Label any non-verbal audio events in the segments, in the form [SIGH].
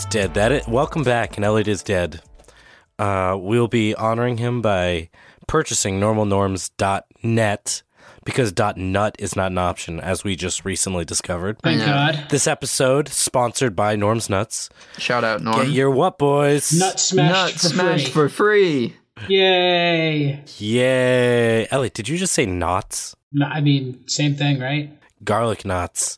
I'm dead. That it, welcome back, and Elliot is dead. Uh, we'll be honoring him by purchasing normalnorms.net because .nut is not an option, as we just recently discovered. Thank know. God. This episode sponsored by Norm's Nuts. Shout out Norm. Get your what, boys? Nut smashed Nut for smashed free. for free. Yay! Yay! Elliot, did you just say knots? No, I mean, same thing, right? Garlic knots.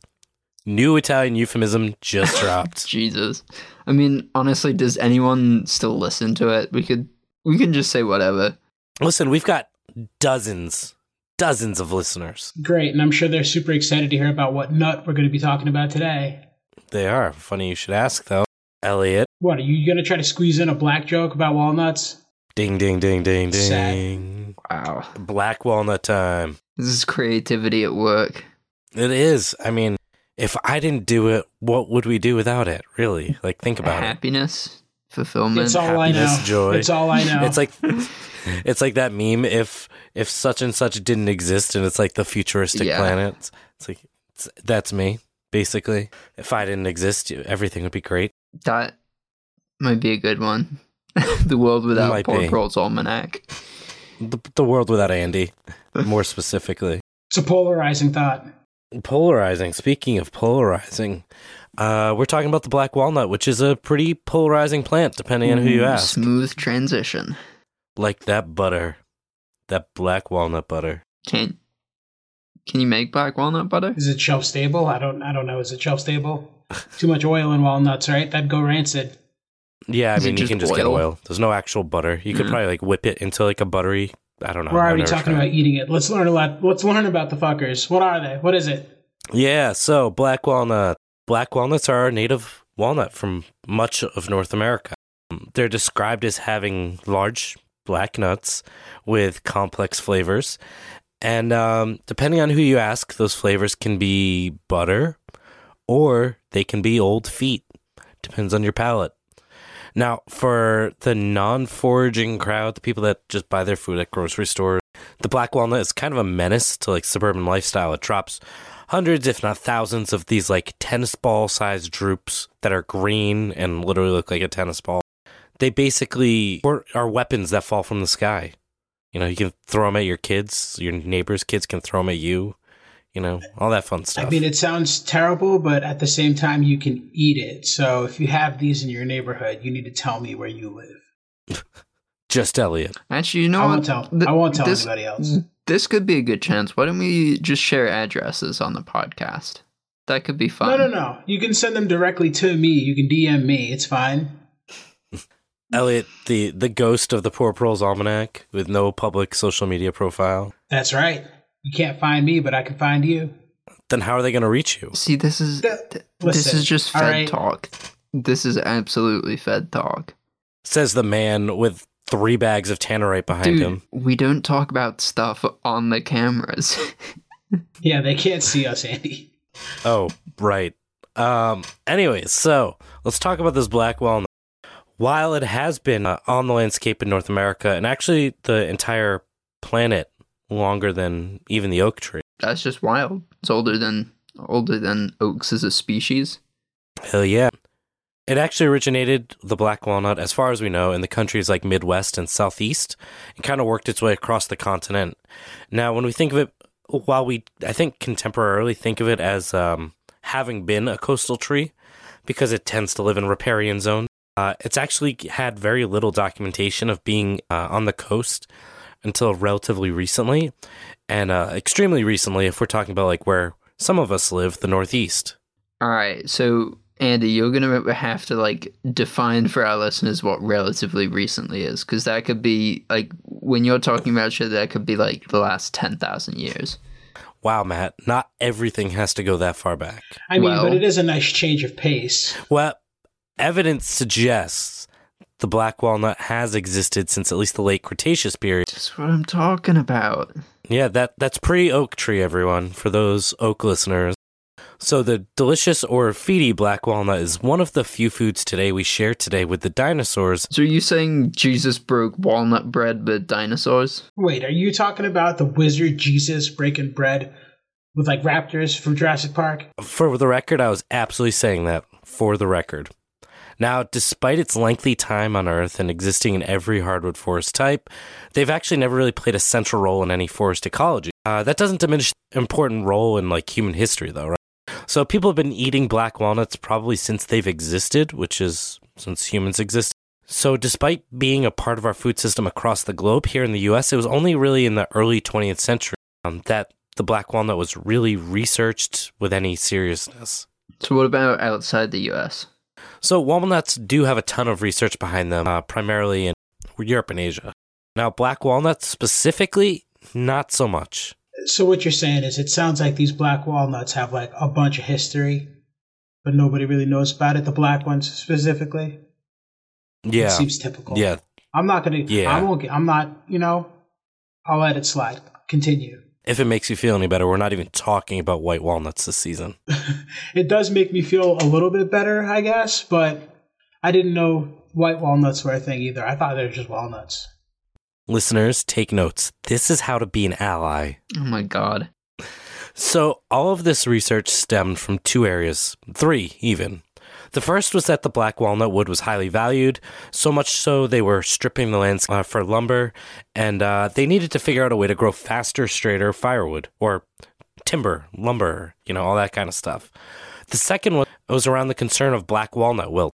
New Italian euphemism just [LAUGHS] dropped. Jesus. I mean, honestly, does anyone still listen to it? We could we can just say whatever. Listen, we've got dozens, dozens of listeners. Great, and I'm sure they're super excited to hear about what nut we're going to be talking about today. They are. Funny you should ask, though. Elliot. What are you going to try to squeeze in a black joke about walnuts? Ding, ding, ding, ding, Sad. ding. Wow. Black walnut time. This is creativity at work. It is. I mean, if I didn't do it, what would we do without it? Really? Like, think about it. Happiness, fulfillment. It's all I know. happiness, joy. It's all I know. It's like, [LAUGHS] it's like that meme. If if such and such didn't exist, and it's like the futuristic Yeah. planet. It's like it's, that's me, basically. If I didn't exist, everything would be great. that might be a good one. [LAUGHS] the world without Might Poor be. Proles Almanac. The, the world without Andy, [LAUGHS] more specifically. it's a polarizing thought. Polarizing. Speaking of polarizing, uh, we're talking about the black walnut, which is a pretty polarizing plant, depending on who you ask. Smooth transition. Like that butter, that black walnut butter. Can can you make black walnut butter? Is it shelf stable? I don't. I don't know. Is it shelf stable? Too much oil in walnuts, right? That'd go rancid. Yeah, I Is mean, you can just get oil? oil. There's no actual butter. You could Mm. probably like whip it into like a buttery. I don't know. We're already talking tried. about eating it. Let's learn a lot. Let's learn about the fuckers. What are they? What is it? Yeah, so black walnut. Black walnuts are a native walnut from much of North America. They're described as having large black nuts with complex flavors. And um, depending on who you ask, those flavors can be butter or they can be old feet. Depends on your palate. Now, for the non foraging crowd, the people that just buy their food at grocery stores, the black walnut is kind of a menace to like suburban lifestyle. It drops hundreds, if not thousands, of these like tennis ball sized drupes that are green and literally look like a tennis ball. They basically are- are weapons that fall from the sky. You know, you can throw them at your kids, your neighbors' kids can throw them at you. You know, all that fun stuff. I mean, it sounds terrible, but at the same time, you can eat it. So if you have these in your neighborhood, you need to tell me where you live. [LAUGHS] Just Elliot. Actually, you know I what? won't tell. Th- I won't tell this, anybody else. This could be a good chance. Why don't we just share addresses on the podcast? That could be fun. No, no, no. You can send them directly to me. You can DM me. It's fine. [LAUGHS] Elliot, the, the ghost of the Poor Proles Almanac with no public social media profile. That's right. You can't find me, but I can find you. Then how are they going to reach you? See, this is Yeah, th- this is just Fed right. talk. This is absolutely Fed talk. Says the man with three bags of Tannerite behind Dude, him. we don't talk about stuff on the cameras. [LAUGHS] Yeah, they can't see us, Andy. Oh, right. Um. Anyways, so let's talk about this black walnut. While it has been uh, on the landscape in North America and actually the entire planet longer than even the oak tree. That's just wild. It's older than older than oaks as a species. Hell yeah. It actually originated the black walnut, as far as we know, in the countries like Midwest and Southeast, and kind of worked its way across the continent. Now, when we think of it, while we, I think, contemporarily think of it as um, having been a coastal tree, because it tends to live in riparian zones, uh, it's actually had very little documentation of being uh, on the coast until relatively recently, and uh, extremely recently, if we're talking about like where some of us live, the Northeast. All right, so Andy, you're gonna have to like define for our listeners what relatively recently is, because that could be like when you're talking about shit, that could be like the last ten thousand years. Wow, Matt, not everything has to go that far back. I mean, Well- but it is a nice change of pace. Well, evidence suggests the black walnut has existed since at least the late Cretaceous period. That's what I'm talking about. Yeah, that that's pre-oak tree, everyone, for those oak listeners. So the delicious or feety black walnut is one of the few foods today we share today with the dinosaurs. So are you saying Jesus broke walnut bread with dinosaurs? Wait, are you talking about the wizard Jesus breaking bread with like raptors from Jurassic Park? For the record, I was absolutely saying that for the record. Now, despite its lengthy time on Earth and existing in every hardwood forest type, they've actually never really played a central role in any forest ecology. Uh, that doesn't diminish important role in like human history, though, right? So people have been eating black walnuts probably since they've existed, which is since humans existed. So, despite being a part of our food system across the globe, here in the US, it was only really in the early 20th century um, that the black walnut was really researched with any seriousness. So, what about outside the US? So, walnuts do have a ton of research behind them, uh, primarily in Europe and Asia. Now, black walnuts specifically, not so much. So, what you're saying is it sounds like these black walnuts have like a bunch of history, but nobody really knows about it, the black ones specifically. Yeah. It seems typical. Yeah. I'm not gonna. Yeah. I won't. get- I'm not. You know. I'll let it slide. Continue. If it makes you feel any better, we're not even talking about white walnuts this season. [LAUGHS] it does make me feel a little bit better, I guess. But I didn't know white walnuts were a thing either. I thought they were just walnuts. Listeners, take notes. This is how to be an ally. Oh my god. So, all of this research stemmed from two areas, three even. The first was that the black walnut wood was highly valued, so much so they were stripping the lands uh, for lumber, and uh, they needed to figure out a way to grow faster, straighter firewood or timber, lumber, you know, all that kind of stuff. The second one was around the concern of black walnut wilt.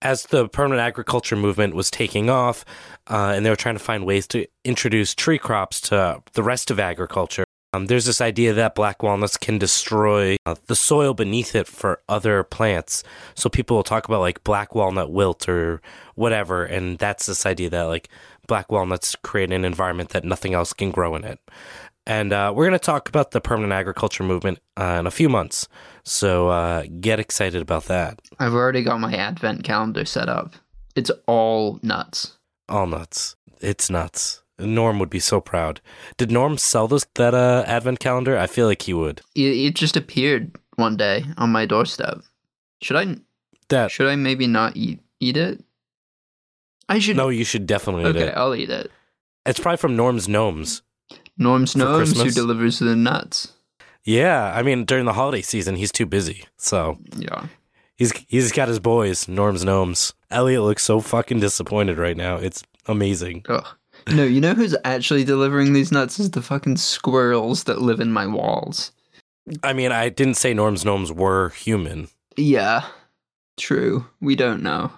As the permanent agriculture movement was taking off, uh, and they were trying to find ways to introduce tree crops to the rest of agriculture, um, there's this idea that black walnuts can destroy uh, the soil beneath it for other plants. So people will talk about like black walnut wilt or whatever, and that's this idea that like black walnuts create an environment that nothing else can grow in it. And uh, we're going to talk about the permanent agriculture movement uh, in a few months. So uh, get excited about that. I've already got my advent calendar set up. It's all nuts. All nuts. It's nuts. Norm would be so proud. Did Norm sell this that uh, advent calendar? I feel like he would. It, it just appeared one day on my doorstep. Should I That should I maybe not eat eat it? I should no, you should definitely eat Okay. I'll eat it. It's probably from Norm's Gnomes. Norm's Gnomes who delivers the nuts. Yeah, I mean during the holiday season he's too busy, so Yeah. he's he's got his boys, Norm's Gnomes. Elliot looks so fucking disappointed right now. It's amazing. Ugh. No, you know who's actually delivering these nuts is the fucking squirrels that live in my walls. I mean, I didn't say Norm's Gnomes were human. Yeah. True. We don't know.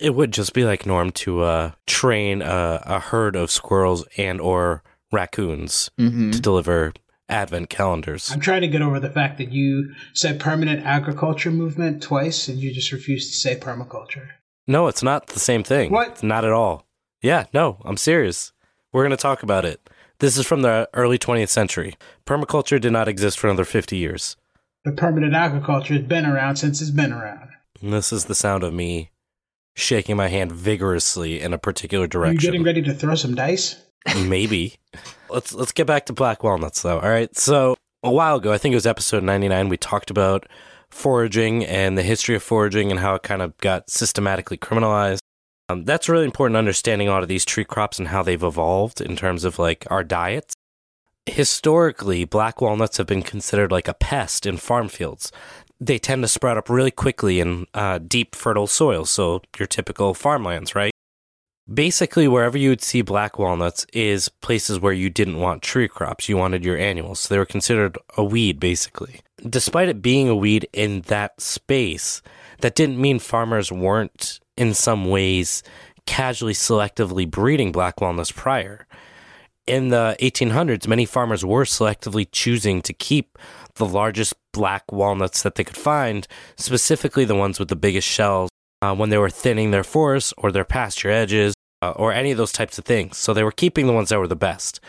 It would just be like Norm to uh, train a, a herd of squirrels and or raccoons Mm-hmm. to deliver advent calendars. I'm trying to get over the fact that you said permanent agriculture movement twice, and you just refused to say permaculture. No, it's not the same thing. What? It's not at all. Yeah, no, I'm serious. We're going to talk about it. This is from the early 20th century. Permaculture did not exist for another 50 years. But permanent agriculture has been around since it's been around. And this is the sound of me shaking my hand vigorously in a particular direction. Are you getting ready to throw some dice? Maybe. [LAUGHS] Let's let's get back to black walnuts though. All right. So a while ago, I think it was episode 99, we talked about foraging and the history of foraging and how it kind of got systematically criminalized. Um, that's really important understanding a lot of these tree crops and how they've evolved in terms of like our diets. Historically, black walnuts have been considered like a pest in farm fields. They tend to sprout up really quickly in uh, deep, fertile soil, so your typical farmlands, right? Basically, wherever you would see black walnuts is places where you didn't want tree crops. You wanted your annuals. So they were considered a weed, basically. Despite it being a weed in that space, that didn't mean farmers weren't, in some ways, casually selectively breeding black walnuts prior. In the 1800s, many farmers were selectively choosing to keep the largest black walnuts that they could find, specifically the ones with the biggest shells, uh, when they were thinning their forests or their pasture edges uh, or any of those types of things. So they were keeping the ones that were the best.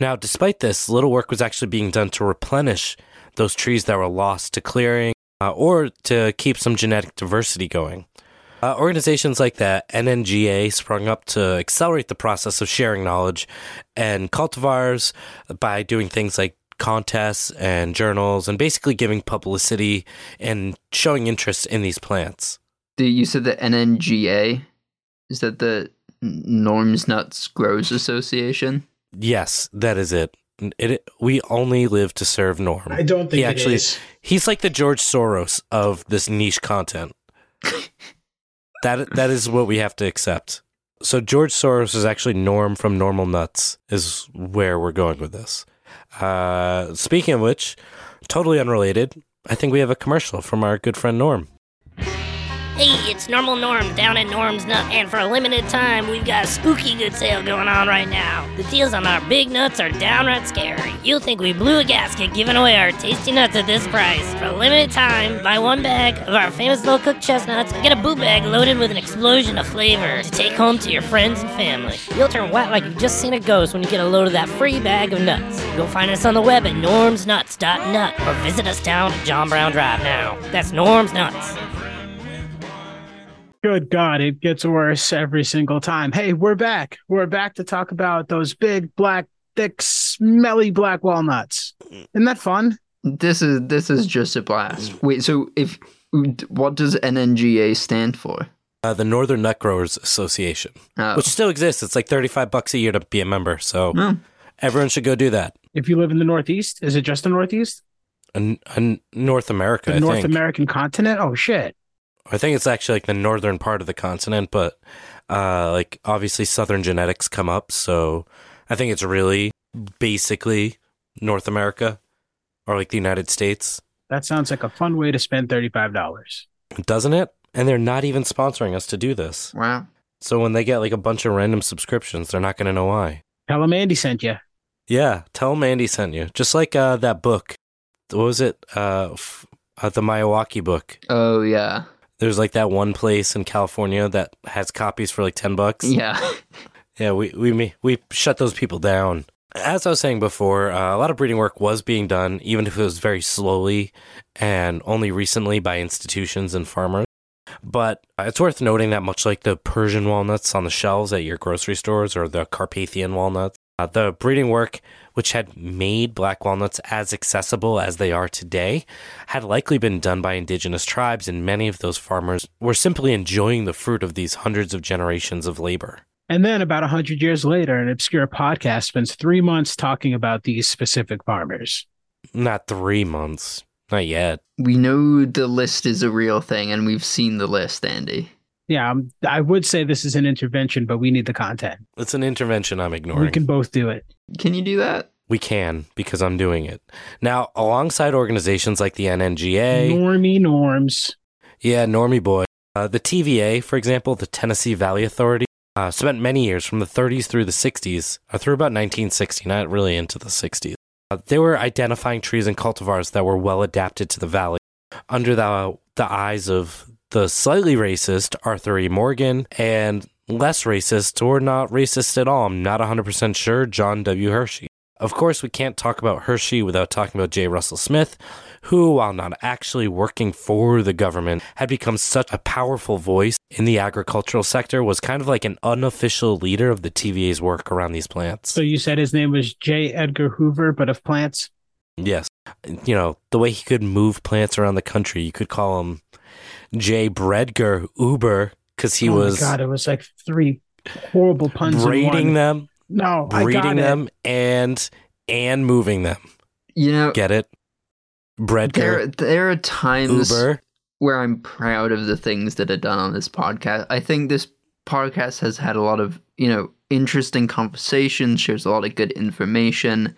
Now, despite this, little work was actually being done to replenish those trees that were lost to clearing uh, or to keep some genetic diversity going. Uh, organizations like that, NNGA, sprung up to accelerate the process of sharing knowledge, and cultivars by doing things like contests and journals and basically giving publicity and showing interest in these plants. The, you said the NNGA? Is that the Norms Nuts Grows Association? Yes, that is it. It, we only live to serve Norm. I don't think He it actually- is. He's like the George Soros of this niche content. [LAUGHS] that that is what we have to accept. So George Soros is actually Norm from Normal Nuts, is where we're going with this. Uh, speaking of which, totally unrelated, I think we have a commercial from our good friend Norm. Hey, it's Normal Norm down at Norm's Nut, and for a limited time, we've got a spooky good sale going on right now. The deals on our big nuts are downright scary. You'll think we blew a gasket giving away our tasty nuts at this price. For a limited time, buy one bag of our famous slow cooked chestnuts and get a boot bag loaded with an explosion of flavor to take home to your friends and family. You'll turn white like you've just seen a ghost when you get a load of that free bag of nuts. Go find us on the web at normsnuts.nut or visit us down at John Brown Drive now. That's Norm's Nuts. Good God, it gets worse every single time. Hey, we're back. We're back to talk about those big, black, thick, smelly black walnuts. Isn't that fun? This is this is just a blast. Wait, so if what does NNGA stand for? Uh, the Northern Nut Growers Association, Oh. which still exists. It's like 35 bucks a year to be a member. So Oh. everyone should go do that. If you live in the Northeast, is it just the Northeast? In, in North America, The I North think. American continent? Oh, shit. I think it's actually like the northern part of the continent, but uh, like obviously southern genetics come up. So I think it's really basically North America or like the United States, That sounds like a fun way to spend $35. doesn't it? And they're not even sponsoring us to do this. Wow. So when they get like a bunch of random subscriptions, they're not going to know why. Tell them Andy sent you. Yeah, tell them Andy sent you. Just like uh, that book. What was it? Uh, f- uh, the Miyawaki book. Oh yeah. There's like that one place in California that has copies for like 10 bucks. Yeah. [LAUGHS] Yeah, we we we shut those people down. As I was saying before, uh, a lot of breeding work was being done, even if it was very slowly and only recently by institutions and farmers. But it's worth noting that much like the Persian walnuts on the shelves at your grocery stores or the Carpathian walnuts, uh, the breeding work, which had made black walnuts as accessible as they are today, had likely been done by indigenous tribes, and many of those farmers were simply enjoying the fruit of these hundreds of generations of labor. And then about 100 years later, an obscure podcast spends three months talking about these specific farmers. Not three months. Not yet. we know the list is a real thing, and we've seen the list, Andy. Yeah, um, I would say this is an intervention, but we need the content. It's an intervention I'm ignoring. We can both do it. Can you do that? We can, because I'm doing it. Now, alongside organizations like the NNGA, Normie norms. yeah, Normie Boy, uh, the TVA, for example, the Tennessee Valley Authority, uh, spent many years from the 30s through the 60s, or through about 1960, not really into the 60s. Uh, they were identifying trees and cultivars that were well adapted to the valley under the, the eyes of the slightly racist Arthur E. Morgan and less racist or not racist at all, I'm not 100% sure, John W. Hershey. Of course, we can't talk about Hershey without talking about J. Russell Smith, who, while not actually working for the government, had become such a powerful voice in the agricultural sector, was kind of like an unofficial leader of the TVA's work around these plants. So you said his name was J. Edgar Hoover, but of plants? Yes. You know, the way he could move plants around the country, you could call him J. Bredger Uber because he oh was my God, it was like three horrible puns in breeding one. them, No, I got breeding it. them, and and moving them. You know, Get it? there Bredger there are times Uber. where I'm proud of the things that are done on this podcast. I think this podcast has had a lot of, you know, interesting conversations, shares a lot of good information.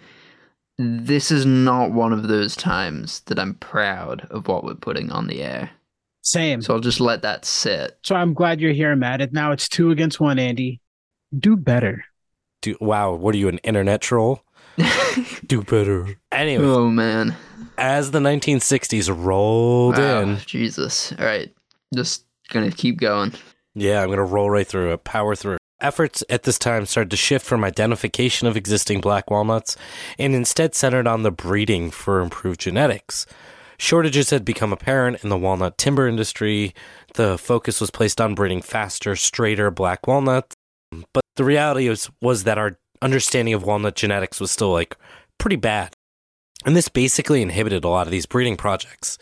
This is not one of those times that I'm proud of what we're putting on the air. Same. So I'll just let that sit. So I'm glad you're here, Matt. And now it's two against one, Andy. Do better. Do, wow, what are you, an internet troll? [LAUGHS] Do better. Anyway, oh man. as the 1960s rolled Wow, in, Jesus. All right. Just gonna keep going. Yeah, I'm going to roll right through it, power through. Efforts at this time started to shift from identification of existing black walnuts and instead centered on the breeding for improved genetics. Shortages had become apparent in the walnut timber industry. The focus was placed on breeding faster, straighter black walnuts. But the reality was, was that our understanding of walnut genetics was still like pretty bad. And this basically inhibited a lot of these breeding projects.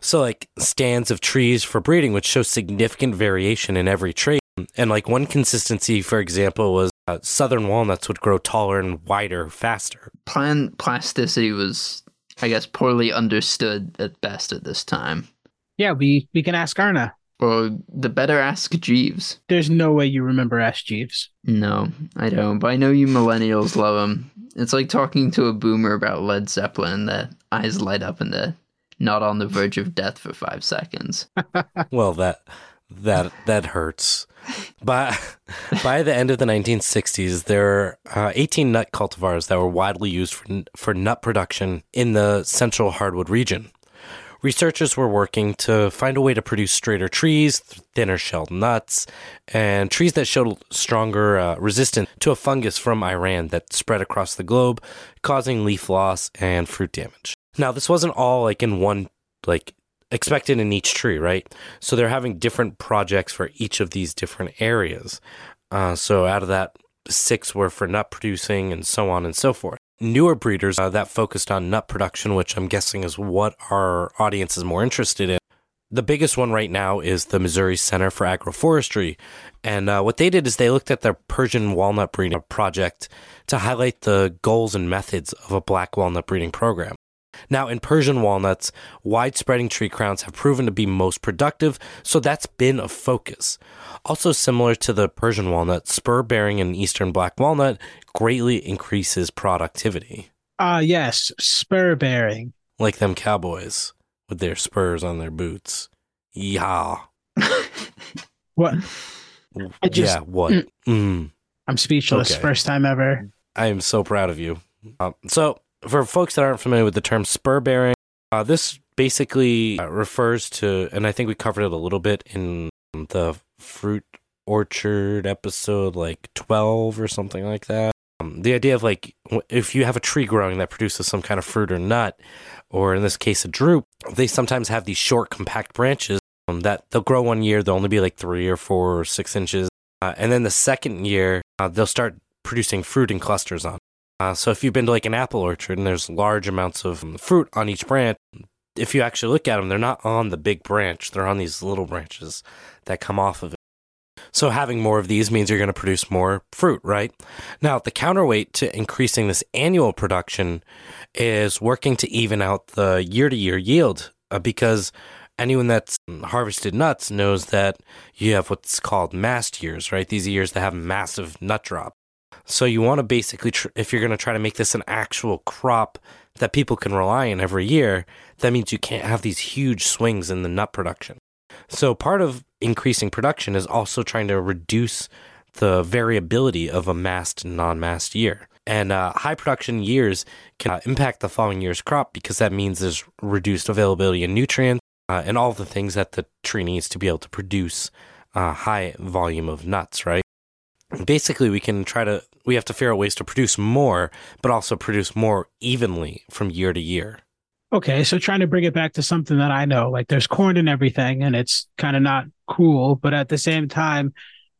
So, like stands of trees for breeding would show significant variation in every trait. And, like, one consistency, for example, was uh, southern walnuts would grow taller and wider faster. Plant plasticity was, I guess, poorly understood at best at this time. Yeah, we, we can ask Arna. Or the better ask Jeeves. There's no way you remember Ask Jeeves. No, I don't. But I know you millennials love him. It's like talking to a boomer about Led Zeppelin. The eyes light up and they're not on the verge of death for five seconds. [LAUGHS] Well, that that that hurts. By [LAUGHS] by the end of the 1960s, there are uh, 18 nut cultivars that were widely used for for nut production in the central hardwood region. Researchers were working to find a way to produce straighter trees, thinner shelled nuts, and trees that showed stronger uh, resistance to a fungus from Iran that spread across the globe, causing leaf loss and fruit damage. Now, this wasn't all like in one like expected in each tree, right? So they're having different projects for each of these different areas. Uh, so out of that, six were for nut producing and so on and so forth. Newer breeders uh, that focused on nut production, which I'm guessing is what our audience is more interested in. The biggest one right now is the Missouri Center for Agroforestry. And uh, what they did is they looked at their Persian walnut breeding project to highlight the goals and methods of a black walnut breeding program. Now, in Persian walnuts, wide spreading tree crowns have proven to be most productive, so that's been a focus. Also, similar to the Persian walnut, spur bearing in eastern black walnut greatly increases productivity. Ah, yes, spur bearing. Like them cowboys with their spurs on their boots. Yeah. [LAUGHS] What? I just- yeah, what? Mm. I'm speechless. Okay. First time ever. I am so proud of you. Um, so, for folks that aren't familiar with the term spur bearing, uh, this basically uh, refers to, and I think we covered it a little bit in the fruit orchard episode, like 12 or something like that. Um, the idea of like, if you have a tree growing that produces some kind of fruit or nut, or in this case, a drupe, they sometimes have these short, compact branches um, that they'll grow one year, they'll only be like three or four or six inches. Uh, and then the second year, uh, they'll start producing fruit in clusters on. Uh, so if you've been to like an apple orchard and there's large amounts of fruit on each branch, if you actually look at them, they're not on the big branch. They're on these little branches that come off of it. So having more of these means you're going to produce more fruit, right? Now, the counterweight to increasing this annual production is working to even out the year to year yield uh, because anyone that's harvested nuts knows that you have what's called mast years, right? These years that have massive nut drop. So you want to basically, tr- if you're going to try to make this an actual crop that people can rely on every year, that means you can't have these huge swings in the nut production. So part of increasing production is also trying to reduce the variability of a massed non-massed year. And uh, high production years can uh, impact the following year's crop because that means there's reduced availability of nutrients uh, and all the things that the tree needs to be able to produce a high volume of nuts, right? Basically, we can try to, we have to figure out ways to produce more, but also produce more evenly from year to year. Okay, so trying to bring it back to something that I know, like there's corn and everything, and it's kind of not cool, but at the same time,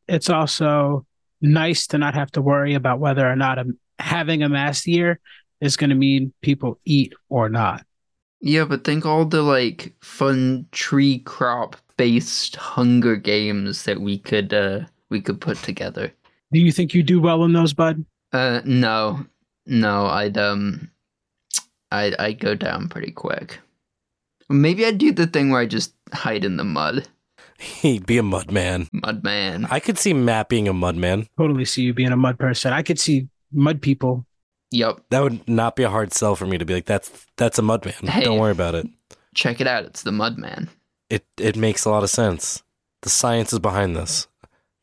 it's also nice to not have to worry about whether or not a, having a mass year is going to mean people eat or not. Yeah, but think all the like fun tree crop based Hunger Games that we could uh we could put together. Do you think you do well in those, bud? Uh no. No, I'd um I'd I'd go down pretty quick. Maybe I'd do the thing where I just hide in the mud. He'd [LAUGHS] be a mud man. Mud man. I could see Matt being a mud man. Totally see you being a mud person. I could see mud people. Yup. That would not be a hard sell for me to be like, that's that's a mud man. Hey. Don't worry about it. Check it out, it's the mud man. It it makes a lot of sense. The science is behind this.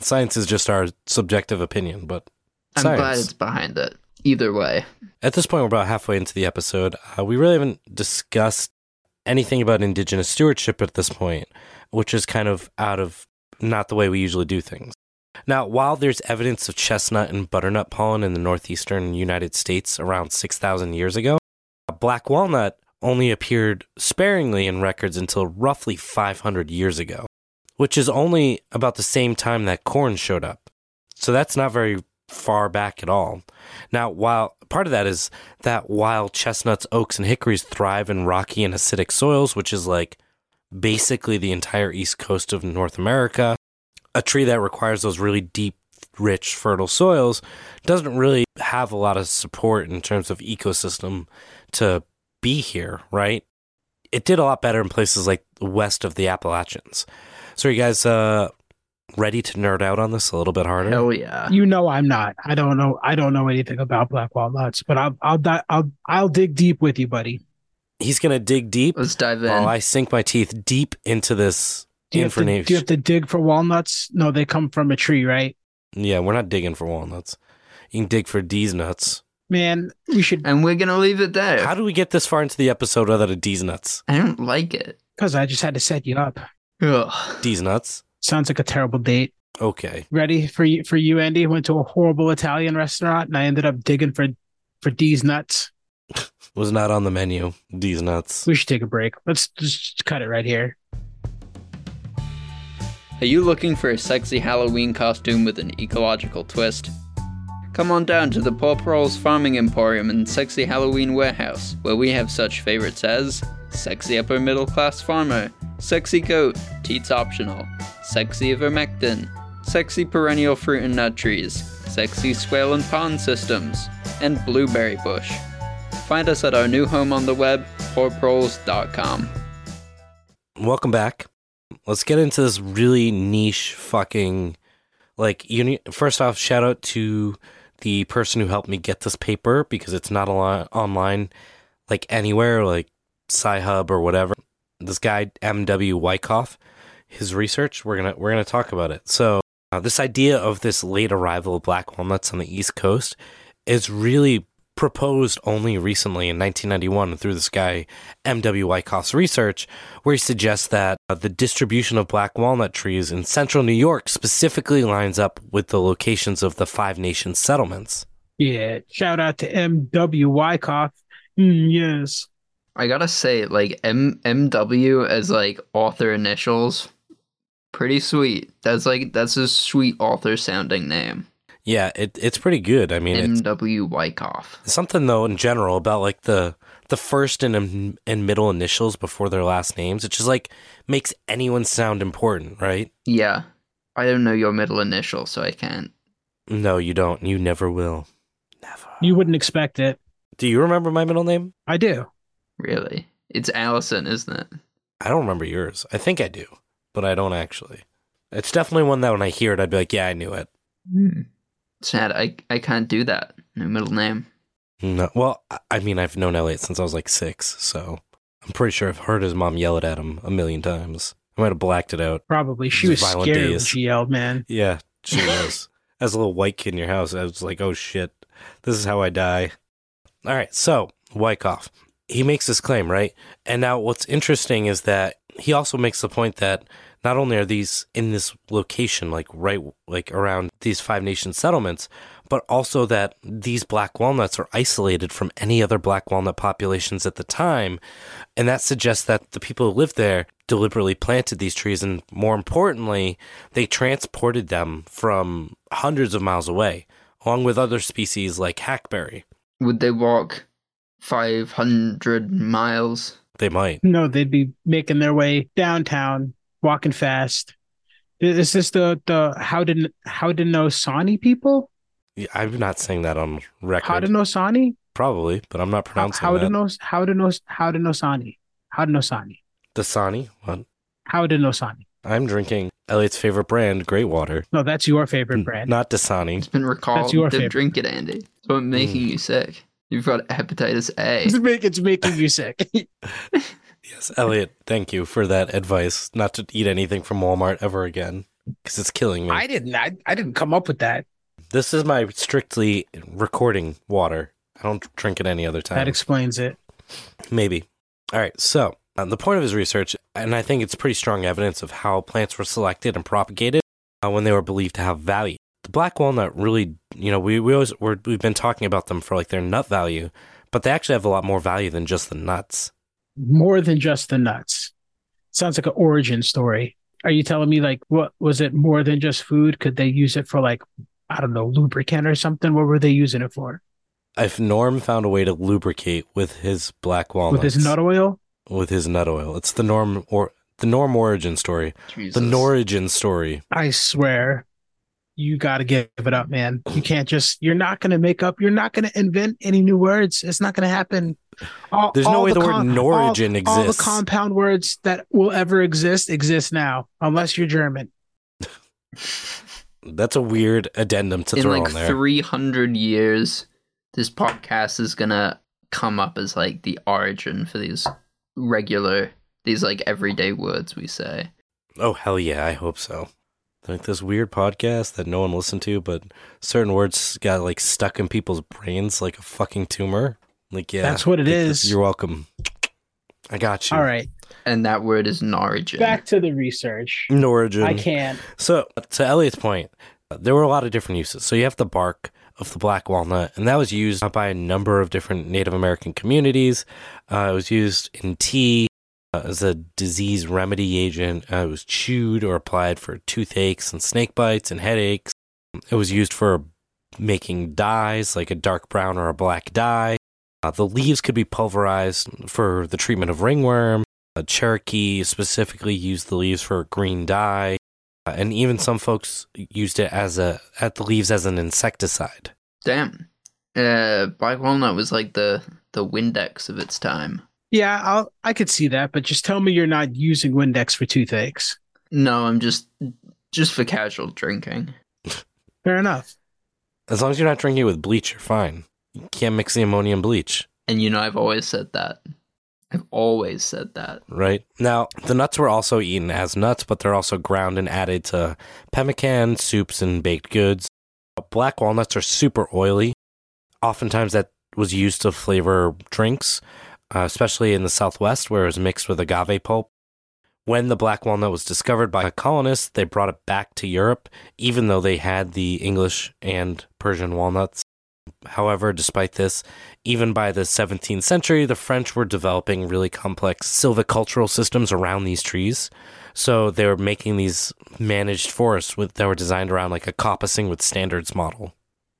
Science is just our subjective opinion, but I'm science. glad it's behind it. Either way. At this point, we're about halfway into the episode. Uh, we really haven't discussed anything about indigenous stewardship at this point, which is kind of out of not the way we usually do things. Now, while there's evidence of chestnut and butternut pollen in the northeastern United States around 6,000 years ago, black walnut only appeared sparingly in records until roughly 500 years ago, which is only about the same time that corn showed up. So that's not very far back at all. Now, while part of that is that while chestnuts, oaks, and hickories thrive in rocky and acidic soils, which is like basically the entire east coast of North America, a tree that requires those really deep, rich, fertile soils doesn't really have a lot of support in terms of ecosystem to be here, right? it did a lot better in places like west of the Appalachians. So, are you guys uh, ready to nerd out on this a little bit harder? Hell yeah. You know I'm not. I don't know. I don't know anything about black walnuts, but I'll I'll di- I'll I'll dig deep with you, buddy. He's gonna dig deep Let's dive in. while I sink my teeth deep into this Do you, have to, information. do you have to dig for walnuts? No, they come from a tree, right? Yeah, we're not digging for walnuts. You can dig for D's nuts. Man, we should and we're gonna leave it there. How do we get this far into the episode without a D's nuts? I don't like it. because I just had to set you up. Ugh. D's nuts? Sounds like a terrible date. Okay. Ready for you for you, Andy? Went to a horrible Italian restaurant and I ended up digging for for D's nuts. [LAUGHS] Was not on the menu. D's nuts. We should take a break. Let's just cut it right here. Are you looking for a sexy Halloween costume with an ecological twist? Come on down to the Poor Proles' Farming Emporium and Sexy Halloween Warehouse, where we have such favorites as Sexy Upper Middle Class Farmer, Sexy Goat, Teats Optional, Sexy Ivermectin, Sexy Perennial Fruit and Nut Trees, Sexy Swale and Pond Systems, and Blueberry Bush. Find us at our new home on the web, poorproles.com. Welcome back. Let's get into this really niche fucking like uni- first off shout out to the person who helped me get this paper because it's not a lot online like anywhere like Sci-Hub or whatever. This guy MW Wykoff, his research, we're to we're to talk about it. So, uh, this idea of this late arrival of black walnuts on the East Coast is really proposed only recently in 1991 through this guy M.W. Wykoff's research, where he suggests that uh, the distribution of black walnut trees in central New York specifically lines up with the locations of the Five Nations settlements. Yeah. Shout out to M.W. Wykoff. Mm, yes. I gotta say, like M MW as like author initials, pretty sweet. That's like that's a sweet author sounding name. Yeah, it, it's pretty good. I mean, it's MW Wykoff. something though in general about like the the first and um, and middle initials before their last names. It just like makes anyone sound important, right? Yeah, I don't know your middle initial, so I can't. No, you don't. You never will. Never. You wouldn't expect it. Do you remember my middle name? I do. Really, it's Allison, isn't it? I don't remember yours. I think I do, but I don't actually. It's definitely one that when I hear it, I'd be like, yeah, I knew it. Hmm. Sad. I I can't do that. No middle name. No, well, I- I mean, I've known Elliot since I was like six, so I'm pretty sure I've heard his mom yell it at him a million times. I might have blacked it out. Probably. She was violent scared when she yelled, man. Yeah, she [LAUGHS] was. As a little white kid in your house, I was like, oh shit, this is how I die. All right, so Wykoff, he makes this claim, right? And now what's interesting is that he also makes the point that not only are these in this location, like right, like around these Five Nation settlements, but also that these black walnuts are isolated from any other black walnut populations at the time. And that suggests that the people who lived there deliberately planted these trees. And more importantly, they transported them from hundreds of miles away, along with other species like hackberry. Would they walk five hundred miles? They might. No, they'd be making their way downtown, walking fast. Is this the the Haudenosaunee people? Yeah, I'm not saying that on record. Haudenosaunee? Probably, but I'm not pronouncing it. how, to no how that. Haudenos Haudenos Haudenosaunee. Haudenosaunee. Dasani? What? Haudenosaunee. I'm drinking Elliot's favorite brand, Great Water. No, that's your favorite brand. Not Dasani. It's been recalled. That's your Don't favorite. drink it, Andy. It's what making hmm. you sick. You've got hepatitis A. [LAUGHS] It's, make, it's making you sick. [LAUGHS] Yes, Elliot, thank you for that advice not to eat anything from Walmart ever again because it's killing me. I didn't. I, I didn't come up with that. this is my strictly recording water. I don't drink it any other time. That explains it. Maybe. All right. So, uh, the point of his research, and I think it's pretty strong evidence of how plants were selected and propagated uh, when they were believed to have value. The black walnut really, you know, we, we always, we're, we've been talking about them for like their nut value, but they actually have a lot more value than just the nuts. More than just the nuts. Sounds like an origin story. Are you telling me like what was it more than just food? Could they use it for like I don't know lubricant or something? What were they using it for? If Norm found a way to lubricate with his black walnuts, With his nut oil? with his nut oil, it's the Norm or the Norm origin story, Jesus. the Norigin story. I swear, you got to give it up, man. You can't just. You're not going to make up. You're not going to invent any new words. It's not going to happen. All, There's no way the word Norwegian all, All the compound words that will ever exist exist now, unless you're German. That's a weird addendum to In throw like on there. 300 years, this podcast is gonna come up as like the origin for these regular, these like everyday words we say. Oh hell yeah, I hope so. Like this weird podcast that no one listened to, but certain words got like stuck in people's brains like a fucking tumor. Like yeah, That's what it take is. You're welcome. I got you. All right, And that word is Norwegian. back to the research. Norwegian. I can't. So, to Elliot's point, there were a lot of different uses. So, you have the bark of the black walnut, and that was used by a number of different Native American communities. Uh, it was used in tea uh, as a disease remedy agent. Uh, it was chewed or applied for toothaches and snake bites and headaches. It was used for making dyes, like a dark brown or a black dye. Uh, the leaves could be pulverized for the treatment of ringworm. Uh, Cherokee specifically used the leaves for a green dye. Uh, and even some folks used it as a at the leaves as an insecticide. Damn. Uh, Black Walnut was like the, the Windex of its time. Yeah, I'll. I could see that, but just tell me you're not using Windex for toothaches. No, I'm just just for casual drinking. [LAUGHS] Fair enough. As long as you're not drinking it with bleach, you're fine. You can't mix the ammonia and bleach, And you know, I've always said that. I've always said that. right? Now, the nuts were also eaten as nuts, but they're also ground and added to pemmican, soups, and baked goods. Black walnuts are super oily. Oftentimes, that was used to flavor drinks, uh, especially in the Southwest, where it was mixed with agave pulp. When the black walnut was discovered by colonists, they brought it back to Europe, even though they had the English and Persian walnuts. However, despite this, even by the 17th century, the French were developing really complex silvicultural systems around these trees. So they were making these managed forests with, that were designed around like a coppicing with standards model.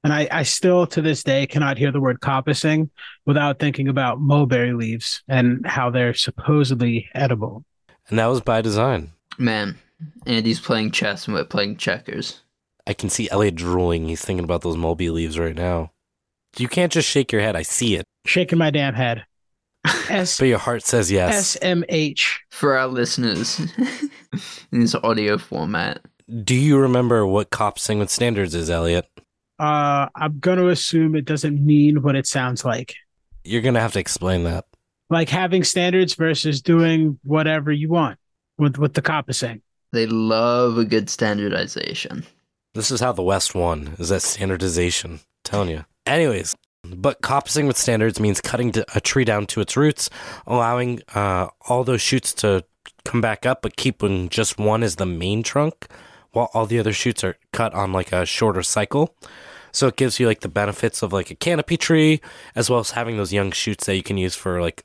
And I, I still to this day cannot hear the word coppicing without thinking about mulberry leaves and how they're supposedly edible. And that was by design. Man, Andy's playing chess and we're playing checkers. I can see Elliot drooling. He's thinking about those mulberry leaves right now. You can't just shake your head. I see it. Shaking my damn head. [LAUGHS] S But your heart says yes. SMH. For our listeners [LAUGHS] in this audio format, Do you remember what coppicing with standards is, Elliot? Uh, I'm gonna assume it doesn't mean what it sounds like. You're going to have to explain that. Like having standards versus doing whatever you want with with the coppicing. they love a good standardization. This is how the West won, is that standardization. telling you. Anyways, but coppicing with standards means cutting a tree down to its roots, allowing uh, all those shoots to come back up, but keeping just one as the main trunk, while all the other shoots are cut on like a shorter cycle. So it gives you like the benefits of like a canopy tree, as well as having those young shoots that you can use for like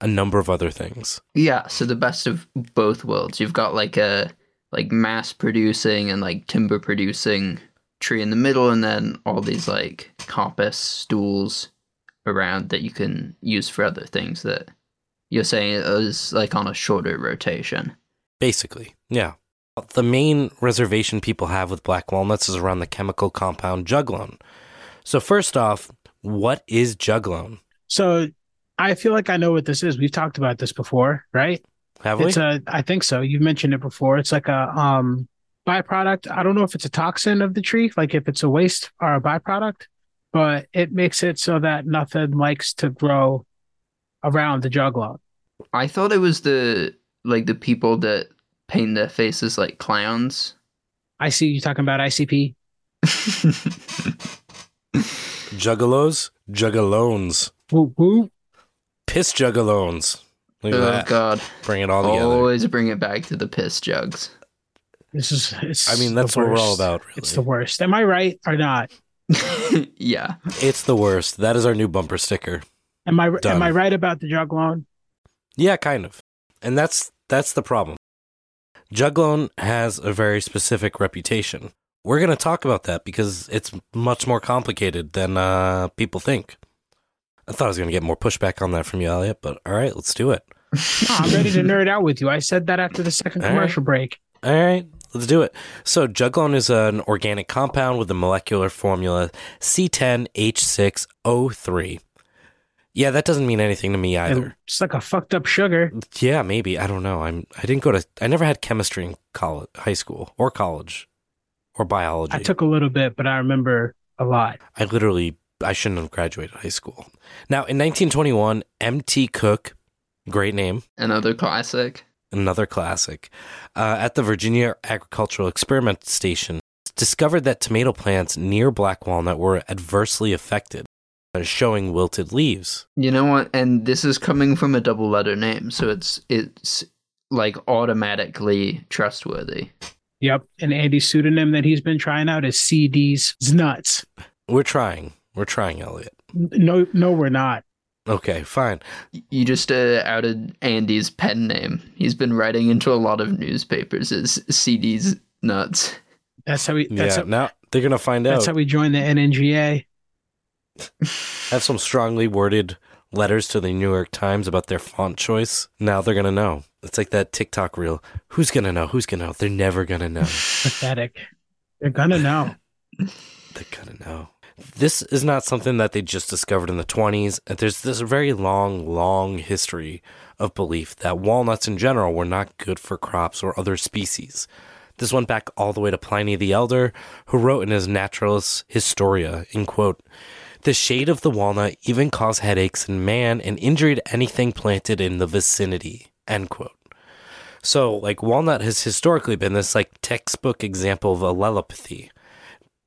a number of other things. Yeah, so the best of both worlds. You've got like a like mass producing and like timber producing tree in the middle and then all these like coppice stools around that you can use for other things that you're saying is like on a shorter rotation. Basically, yeah. The main reservation people have with black walnuts is around the chemical compound juglone. So, first off, what is juglone? So I feel like I know what this is. We've talked about this before, right? Have we? It's a I think so. You've mentioned it before. It's like a um byproduct. I don't know if it's a toxin of the tree, like if it's a waste or a byproduct, but it makes it so that nothing likes to grow around the juglone. I thought it was the like the people that paint their faces like clowns. I see you talking about ICP. [LAUGHS] Juggalos? Juggalones. Woo woo. Piss juggalones. Look at oh that. god. Bring it all together. Always bring it back to the piss jugs. This is it's I mean, that's what we're all about, really. It's the worst. Am I right or not? [LAUGHS] yeah. It's the worst. That is our new bumper sticker. Am I Done. am I right about the juglone? Yeah, kind of. And that's that's the problem. Juglone has a very specific reputation. We're going to talk about that because it's much more complicated than uh, people think. I thought I was going to get more pushback on that from you, Elliot, but all right, let's do it. No, I'm ready to nerd out with you. I said that after the second All right. commercial break. All right, Let's do it. So, juglone is an organic compound with the molecular formula C10H6O3. Yeah, that doesn't mean anything to me either. It's like a fucked up sugar. Yeah, maybe. I don't know. I'm I didn't go to I never had chemistry in college, high school or college or biology. I took a little bit, but I remember a lot. I literally I shouldn't have graduated high school. Now, in 1921, MT Cook, great name, Another classic. another classic, uh, at the Virginia Agricultural Experiment Station, discovered that tomato plants near Black Walnut were adversely affected, showing wilted leaves. You know what? And this is coming from a double letter name, so it's it's like automatically trustworthy. Yep. And Andy's pseudonym that he's been trying out is CD's nuts. We're trying. We're trying, Elliot. No, no, we're not. Okay, fine. You just uh, outed Andy's pen name. He's been writing into a lot of newspapers as CD's nuts. That's how we. That's yeah, how, now they're gonna find that's out. That's how we joined the NNGA. Have some strongly worded letters to the New York Times about their font choice. Now they're gonna know. It's like that TikTok reel. Who's gonna know? Who's gonna know? They're never gonna know. Pathetic. They're gonna know. They're gonna know. This is not something that they just discovered in the 20s. There's this very long, long history of belief that walnuts in general were not good for crops or other species. This went back all the way to Pliny the Elder, who wrote in his Naturalis Historia, in quote, The shade of the walnut even caused headaches in man and injured anything planted in the vicinity, end quote. So, like, walnut has historically been this, like, textbook example of allelopathy.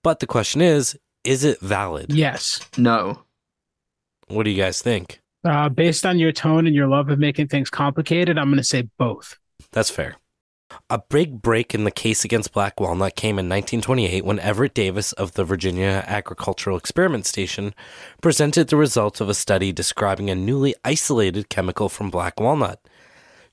But the question is, is it valid? Yes. No. What do you guys think? Uh, based on your tone and your love of making things complicated, I'm going to say both. That's fair. A big break in the case against Black Walnut came in 1928 when Everett Davis of the Virginia Agricultural Experiment Station presented the results of a study describing a newly isolated chemical from black walnut.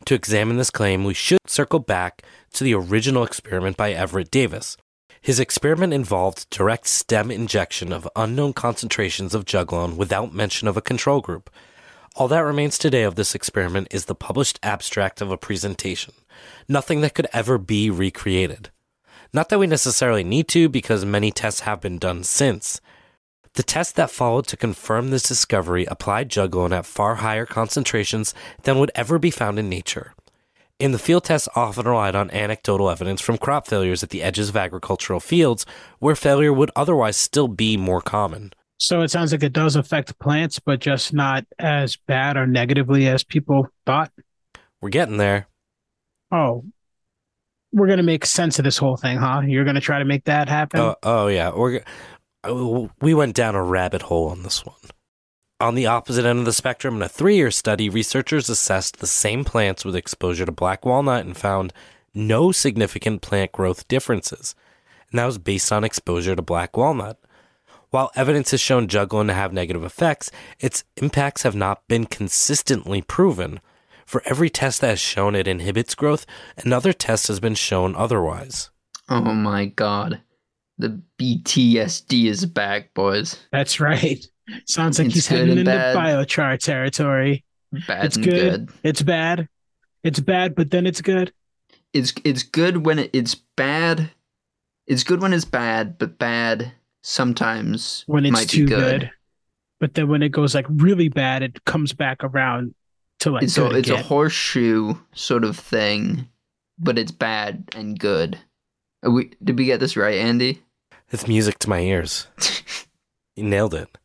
To examine this claim, we should circle back to the original experiment by Everett Davis. His experiment involved direct stem injection of unknown concentrations of juglone without mention of a control group. All that remains today of this experiment is the published abstract of a presentation, nothing that could ever be recreated. Not that we necessarily need to, because many tests have been done since. The test that followed to confirm this discovery applied juglone at far higher concentrations than would ever be found in nature. In the field tests often relied on anecdotal evidence from crop failures at the edges of agricultural fields, where failure would otherwise still be more common. So it sounds like it does affect plants, but just not as bad or negatively as people thought. We're getting there. Oh, we're going to make sense of this whole thing, huh? You're going to try to make that happen? Oh, oh yeah, we're, we went down a rabbit hole on this one. On the opposite end of the spectrum, in a three year study, researchers assessed the same plants with exposure to black walnut and found no significant plant growth differences. And that was based on exposure to black walnut. While evidence has shown juglone to have negative effects, its impacts have not been consistently proven. For every test that has shown it inhibits growth, another test has been shown otherwise. Oh my god. The PTSD is back, boys. That's right. Sounds like It's he's good heading into biochar territory. Bad It's and good. good. It's bad. It's bad, but then it's good. It's it's good when it, it's bad. It's good when it's bad, but bad sometimes When it's might too be good. good. But then when it goes like really bad, it comes back around to like It's a a horseshoe sort of thing, but it's bad and good. Are we, did we get this right, Andy? It's music to my ears. [LAUGHS] You nailed it.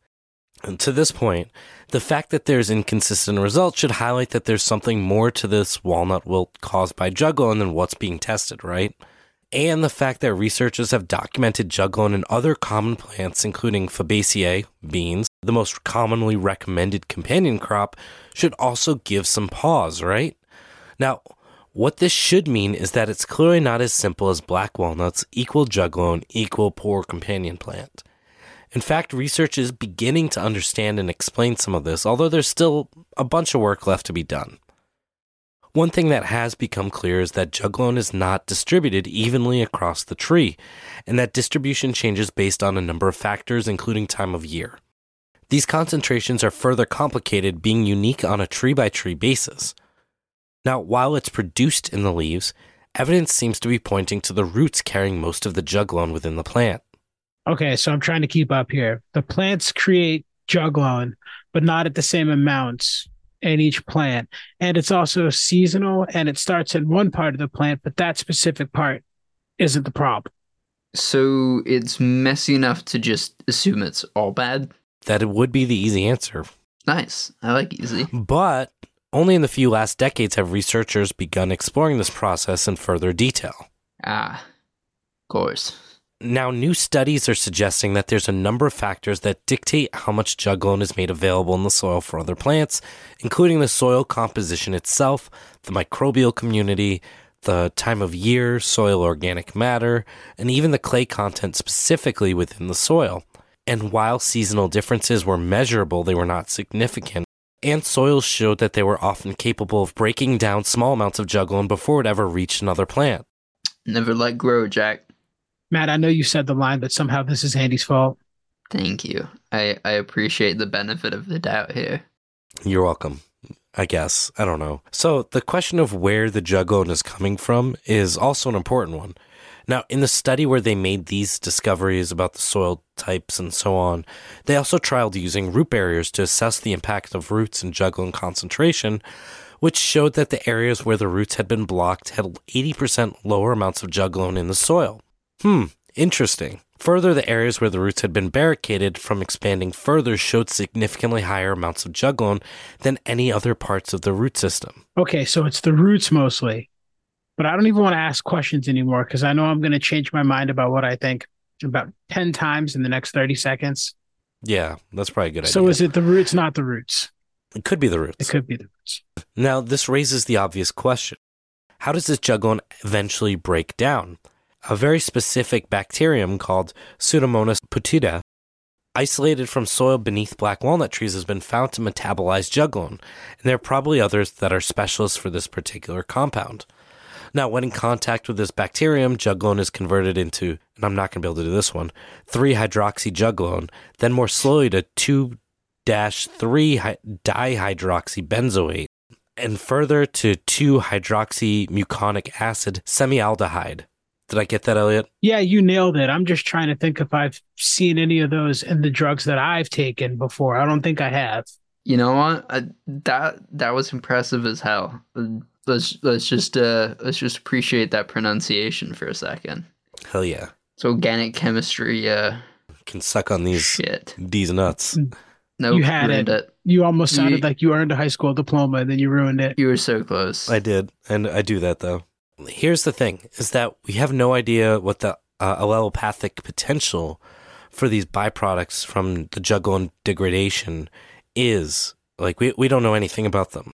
And to this point, the fact that there's inconsistent results should highlight that there's something more to this walnut wilt caused by juglone than what's being tested, right? And the fact that researchers have documented juglone in other common plants, including Fabaceae, beans, the most commonly recommended companion crop, should also give some pause, right? Now, what this should mean is that it's clearly not as simple as black walnuts equal juglone equal poor companion plant. In fact, research is beginning to understand and explain some of this, although there's still a bunch of work left to be done. One thing that has become clear is that juglone is not distributed evenly across the tree, and that distribution changes based on a number of factors, including time of year. These concentrations are further complicated, being unique on a tree by tree basis. Now, while it's produced in the leaves, evidence seems to be pointing to the roots carrying most of the juglone within the plant. Okay, so I'm trying to keep up here. The plants create juglone, but not at the same amounts in each plant. And it's also seasonal and it starts in one part of the plant, but that specific part isn't the problem. So it's messy enough to just assume it's all bad. That it would be the easy answer. Nice. I like easy. But only in the few last decades have researchers begun exploring this process in further detail. Ah, of course. Now, new studies are suggesting that there's a number of factors that dictate how much juglone is made available in the soil for other plants, including the soil composition itself, the microbial community, the time of year, soil organic matter, and even the clay content specifically within the soil. And while seasonal differences were measurable, they were not significant. And soils showed that they were often capable of breaking down small amounts of juglone before it ever reached another plant. Never let grow, Jack. Matt, I know you said the line, but somehow this is Andy's fault. Thank you. I, I appreciate the benefit of the doubt here. You're welcome. I guess. I don't know. So, the question of where the juglone is coming from is also an important one. Now, in the study where they made these discoveries about the soil types and so on, they also trialed using root barriers to assess the impact of roots and juglone concentration, which showed that the areas where the roots had been blocked had 80% lower amounts of juglone in the soil. Hmm, interesting. Further, the areas where the roots had been barricaded from expanding further showed significantly higher amounts of juglone than any other parts of the root system. Okay, so it's the roots mostly. But I don't even want to ask questions anymore because I know I'm going to change my mind about what I think about 10 times in the next 30 seconds. Yeah, that's probably a good So idea. is it the roots, not the roots? it could be the roots. It could be the roots. Now, this raises the obvious question How does this juglone eventually break down? A very specific bacterium called Pseudomonas putida, isolated from soil beneath black walnut trees, has been found to metabolize juglone, and there are probably others that are specialists for this particular compound. Now, when in contact with this bacterium, juglone is converted into, and I'm not going to be able to do this one, 3 hydroxyjuglone, then more slowly to 2 3 dihydroxybenzoate, and further to 2 hydroxymuconic acid semialdehyde. Did I get that, Elliot? Yeah, you nailed it. I'm just trying to think if I've seen any of those in the drugs that I've taken before. I don't think I have. You know what? I, that that was impressive as hell. Let's let's just uh let's just appreciate that pronunciation for a second. Hell yeah. It's organic chemistry uh Can suck on these shit. these nuts. Nope, You had ruined it. You almost sounded You- like you earned a high school diploma and then you ruined it. You were so close. I did, and I do that though. Here's the thing: is that we have no idea what the uh, allelopathic potential for these byproducts from the juglone degradation is. Like we we don't know anything about them.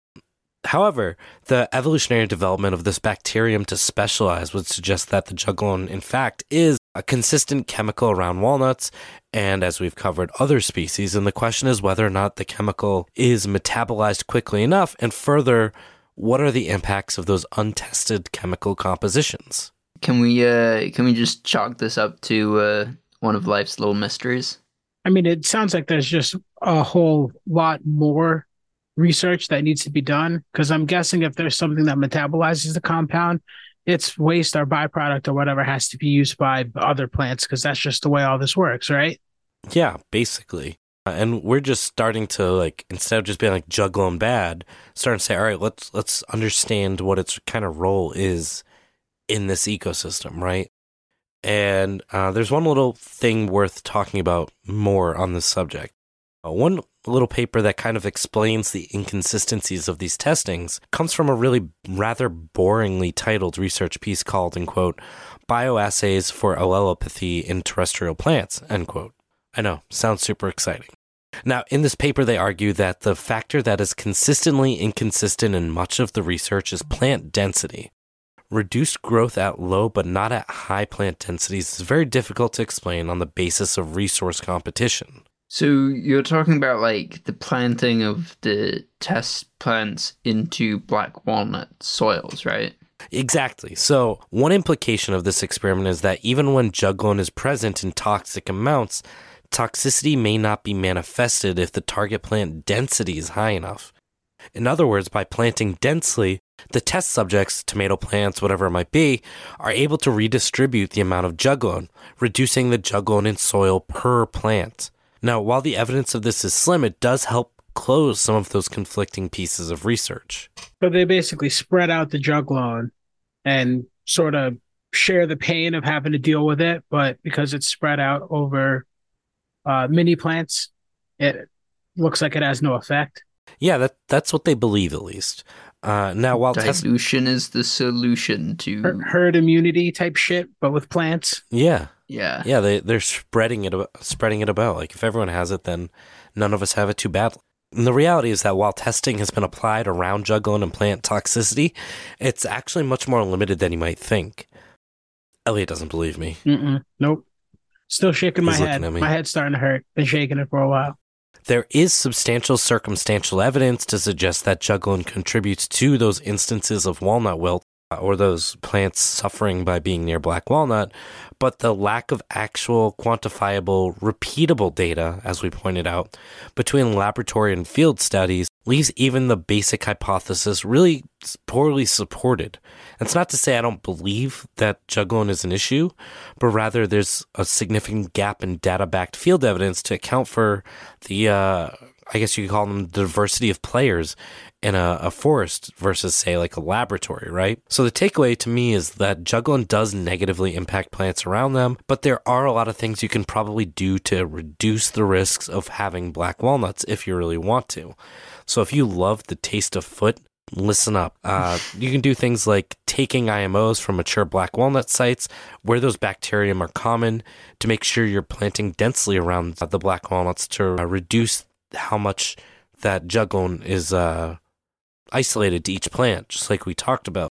However, the evolutionary development of this bacterium to specialize would suggest that the juglone, in fact, is a consistent chemical around walnuts, and as we've covered other species. And the question is whether or not the chemical is metabolized quickly enough, and further, what are the impacts of those untested chemical compositions? Can we uh can we just chalk this up to uh one of life's little mysteries? I mean, it sounds like there's just a whole lot more research that needs to be done because I'm guessing if there's something that metabolizes the compound, its waste or byproduct or whatever has to be used by other plants because that's just the way all this works, right? Yeah, basically. Uh, And we're just starting to like instead of just being like juglone bad, starting to say, all right, let's let's understand what its kind of role is in this ecosystem, right? And uh, there's one little thing worth talking about more on this subject. Uh, one little paper that kind of explains the inconsistencies of these testings comes from a really rather boringly titled research piece called, in quote, Bioassays for Allelopathy in Terrestrial Plants, end quote. I know, sounds super exciting. Now, in this paper, they argue that the factor that is consistently inconsistent in much of the research is plant density. Reduced growth at low but not at high plant densities is very difficult to explain on the basis of resource competition. So you're talking about like the planting of the test plants into black walnut soils, right? Exactly. So, one implication of this experiment is that even when juglone is present in toxic amounts, toxicity may not be manifested if the target plant density is high enough. In other words, by planting densely, The test subjects, tomato plants, whatever it might be, are able to redistribute the amount of juglone, reducing the juglone in soil per plant. Now, while the evidence of this is slim, it does help close some of those conflicting pieces of research. But they basically spread out the juglone and sort of share the pain of having to deal with it, but because it's spread out over uh, mini plants, it looks like it has no effect. Yeah, that that's what they believe at least. Uh, now, while test- Dilution is the solution to. Her- herd immunity type shit, but with plants. yeah, yeah. yeah, they they're spreading it about, spreading it about. Like if everyone has it, then none of us have it too badly. And the reality is that while testing has been applied around juglone and plant toxicity, it's actually much more limited than you might think. Elliot doesn't believe me. Mm-mm. Nope. Still shaking my He's looking head. at me. My head's starting to hurt. Been shaking it for a while. There is substantial circumstantial evidence to suggest that juglone contributes to those instances of walnut wilt uh, or those plants suffering by being near black walnut, but the lack of actual quantifiable, repeatable data, as we pointed out, between laboratory and field studies leaves even the basic hypothesis really poorly supported. That's not to say I don't believe that juglone is an issue, but rather there's a significant gap in data backed field evidence to account for the, uh, I guess you could call them the diversity of players in a, a forest versus, say, like a laboratory, right? So the takeaway to me is that juglone does negatively impact plants around them, but there are a lot of things you can probably do to reduce the risks of having black walnuts if you really want to. So if you love the taste of foot, listen up. Uh, [SIGHS] you can do things like taking IMOs from mature black walnut sites where those bacterium are common to make sure you're planting densely around the black walnuts to uh, reduce how much that juglone is uh, isolated to each plant, just like we talked about.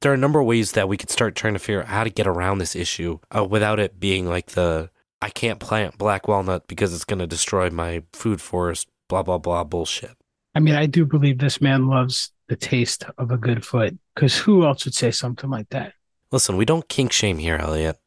There are a number of ways that we could start trying to figure out how to get around this issue uh, without it being like the I can't plant black walnut because it's going to destroy my food forest, blah, blah, blah bullshit. I mean, I do believe this man loves the taste of a good foot because who else would say something like that? Listen, we don't kink shame here, Elliot.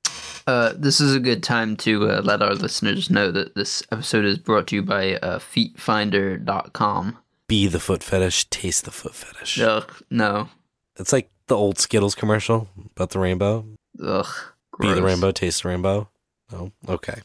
Uh, this is a good time to uh, let our listeners know that this episode is brought to you by uh, FeetFinder.com. Be the foot fetish, taste the foot fetish. Ugh, no. It's like the old Skittles commercial about the rainbow. Ugh. Gross. Be the rainbow, taste the rainbow. Oh, okay.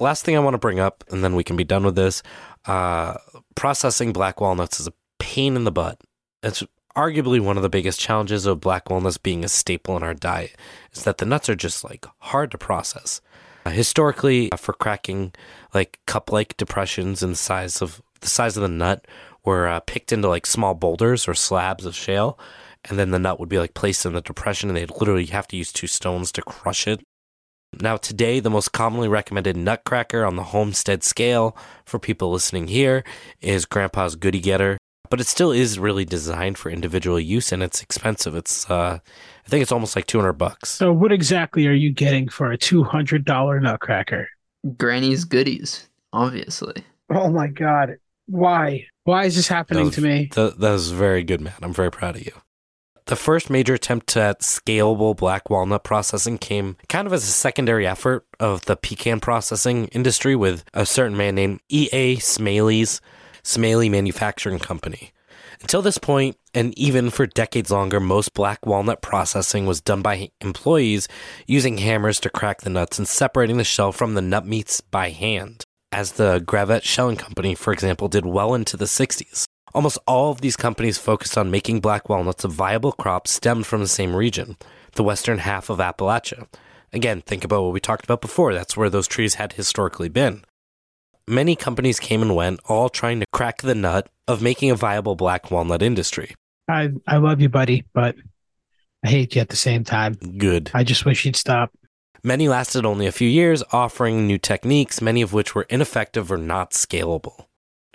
Last thing I want to bring up, and then we can be done with this. Uh, processing black walnuts is a pain in the butt. It's arguably one of the biggest challenges of black walnuts being a staple in our diet, is that the nuts are just like hard to process. Uh, historically, uh, for cracking like cup-like depressions in the size of the size of the nut were uh, picked into like small boulders or slabs of shale, and then the nut would be like placed in the depression, and they'd literally have to use two stones to crush it. Now, today, the most commonly recommended nutcracker on the homestead scale for people listening here is Grandpa's Goody Getter, but it still is really designed for individual use and it's expensive. It's, uh, I think it's almost like 200 bucks. So, what exactly are you getting for a $200 nutcracker? Granny's goodies, obviously. Oh my God. Why? Why is this happening was- to me? That, that was very good, man. I'm very proud of you. The first major attempt at scalable black walnut processing came kind of as a secondary effort of the pecan processing industry with a certain man named E.A. Smaley's Smaley Manufacturing Company. Until this point, and even for decades longer, most black walnut processing was done by employees using hammers to crack the nuts and separating the shell from the nut meats by hand, as the Gravette Shelling Company, for example, did well into the 60s. Almost all of these companies focused on making black walnuts a viable crop stemmed from the same region, the western half of Appalachia. Again, think about what we talked about before. That's where those trees had historically been. Many companies came and went, all trying to crack the nut of making a viable black walnut industry. I, I love you, buddy, but I hate you at the same time. Good. I just wish you'd stop. Many lasted only a few years, offering new techniques, many of which were ineffective or not scalable.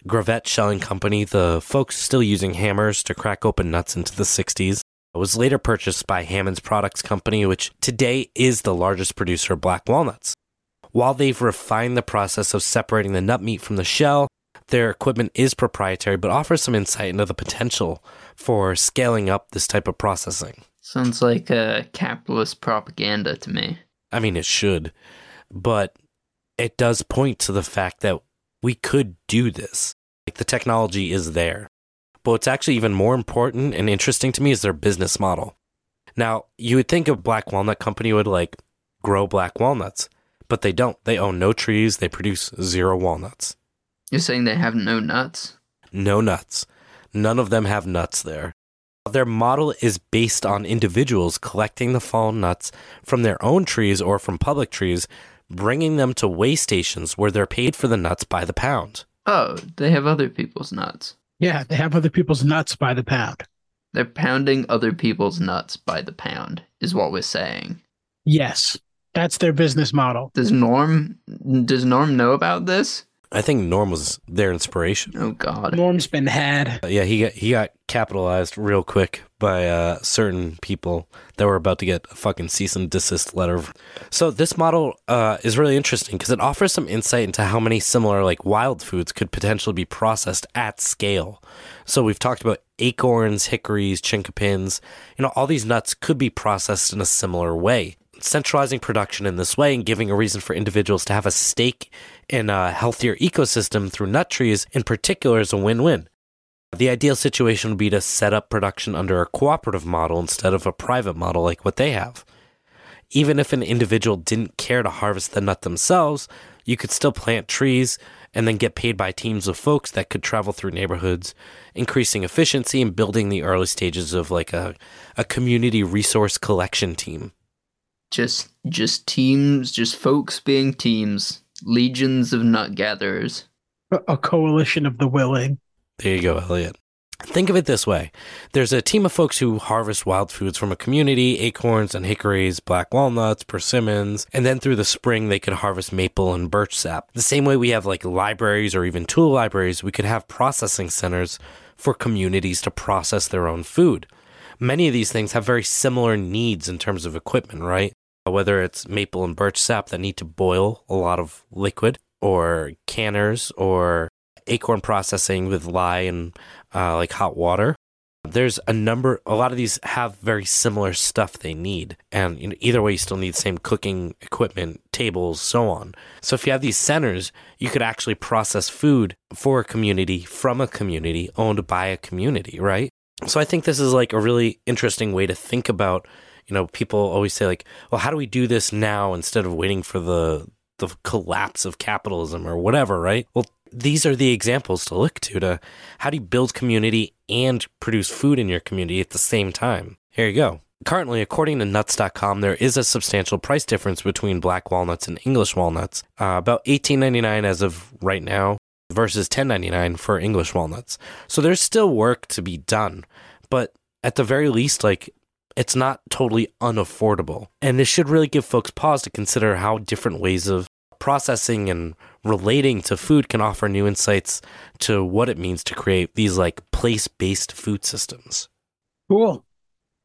Gravette Shelling Company, the folks still using hammers to crack open nuts into the 60s, was later purchased by Hammons Products Company, which today is the largest producer of black walnuts. While they've refined the process of separating the nut meat from the shell, their equipment is proprietary but offers some insight into the potential for scaling up this type of processing. Sounds like uh, capitalist propaganda to me. I mean, it should, but it does point to the fact that we could do this. Like the technology is there. But what's actually even more important and interesting to me is their business model. Now, you would think a black walnut company would like grow black walnuts, but they don't. They own no trees, they produce zero walnuts. You're saying they have no nuts? No nuts. None of them have nuts there. Their model is based on individuals collecting the fallen nuts from their own trees or from public trees, bringing them to weigh stations where they're paid for the nuts by the pound. Oh, they have other people's nuts. Yeah, they have other people's nuts by the pound. They're pounding other people's nuts by the pound, is what we're saying. Yes, that's their business model. Does Norm does Norm know about this? I think Norm was their inspiration. Oh God. Norm's been had. Uh, yeah, he got he got capitalized real quick by uh, certain people that were about to get a fucking cease and desist letter. So this model uh, is really interesting because it offers some insight into how many similar like wild foods could potentially be processed at scale. So we've talked about acorns, hickories, chinkapins. You know, all these nuts could be processed in a similar way. Centralizing production in this way and giving a reason for individuals to have a stake in a healthier ecosystem through nut trees in particular is a win-win. The ideal situation would be to set up production under a cooperative model instead of a private model like what they have. Even if an individual didn't care to harvest the nut themselves, you could still plant trees and then get paid by teams of folks that could travel through neighborhoods, increasing efficiency and building the early stages of like a, a community resource collection team. Just just teams, just folks being teams, legions of nut gatherers. A- A coalition of the willing. There you go, Elliot. Think of it this way there's a team of folks who harvest wild foods from a community acorns and hickories, black walnuts, persimmons, and then through the spring they could harvest maple and birch sap. The same way we have like libraries or even tool libraries, we could have processing centers for communities to process their own food. Many of these things have very similar needs in terms of equipment, right? Whether it's maple and birch sap that need to boil a lot of liquid, or canners, or acorn processing with lye and uh, like hot water. There's a number, a lot of these have very similar stuff they need. And you know, either way, you still need the same cooking equipment, tables, so on. So if you have these centers, you could actually process food for a community from a community owned by a community, right? So I think this is like a really interesting way to think about, you know, people always say like, well, how do we do this now instead of waiting for the the collapse of capitalism or whatever, right? Well, these are the examples to look to to how do you build community and produce food in your community at the same time. Here you go. Currently, according to nuts.com, there is a substantial price difference between black walnuts and English walnuts, uh, about $18.99 as of right now versus $10.99 for English walnuts. So there's still work to be done, but at the very least, like it's not totally unaffordable. And this should really give folks pause to consider how different ways of processing and relating to food can offer new insights to what it means to create these like place-based food systems. Cool.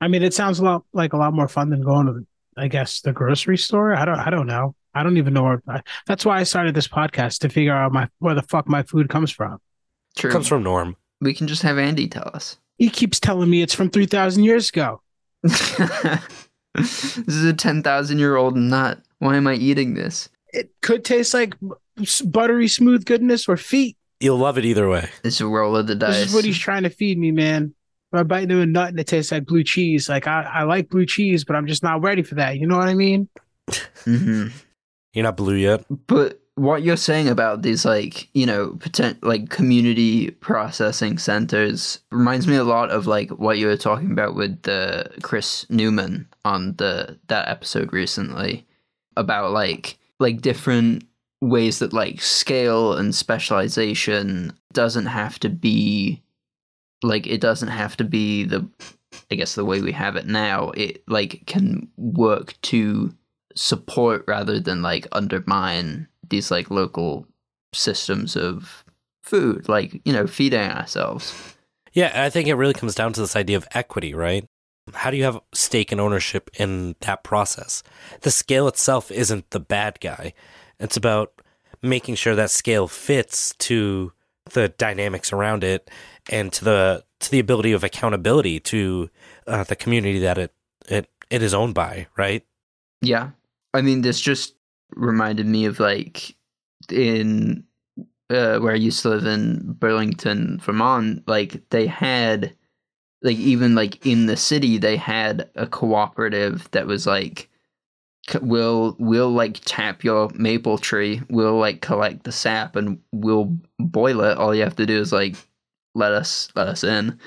I mean, it sounds a lot like a lot more fun than going to, I guess, the grocery store. I don't. I don't know. I don't even know where. I, that's why I started this podcast to figure out my where the fuck my food comes from. True. It comes from Norm. we can just have Andy tell us. He keeps telling me it's from three thousand years ago. [LAUGHS] this is a 10,000 year old nut. Why am I eating this? It could taste like buttery smooth goodness or feet. You'll love it either way. It's a roll of the dice. This is what he's trying to feed me, man. If I bite into a nut and it tastes like blue cheese. Like I, I like blue cheese, but I'm just not ready for that. You know what I mean? hmm You're not blue yet. But what you're saying about these, like, you know, potent, like community processing centers reminds me a lot of like what you were talking about with the Chris Newman on the that episode recently about like like different ways that like scale and specialization doesn't have to be like it doesn't have to be the I guess the way we have it now. It like can work to support rather than like undermine these like local systems of food, like, you know, feeding ourselves. Yeah, I think it really comes down to this idea of equity, right? How do you have stake and ownership in that process? The scale itself isn't the bad guy. It's about making sure that scale fits to the dynamics around it and to the to the ability of accountability to uh, the community that it it it is owned by, right? Yeah. I mean, this just reminded me of like in uh, where I used to live in Burlington, Vermont, like they had, like even like in the city, they had a cooperative that was like, we'll we'll like tap your maple tree, we'll like collect the sap, and we'll boil it. All you have to do is like let us let us in.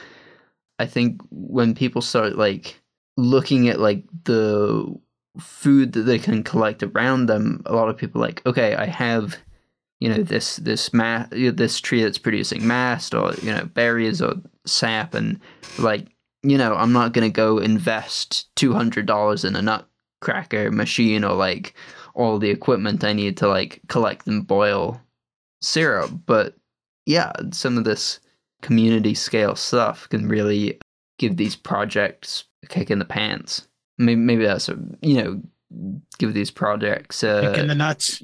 I think when people start like looking at like the food that they can collect around them, a lot of people like, okay, I have, you know, this this ma- this tree that's producing mast or you know berries or sap, and like, you know, I'm not gonna go invest two hundred dollars in a nutcracker machine or like all the equipment I need to like collect and boil syrup, but yeah, some of this community scale stuff can really give these projects a kick in the pants. Maybe, maybe that's a, you know, give these projects. Uh, Kick in the nuts.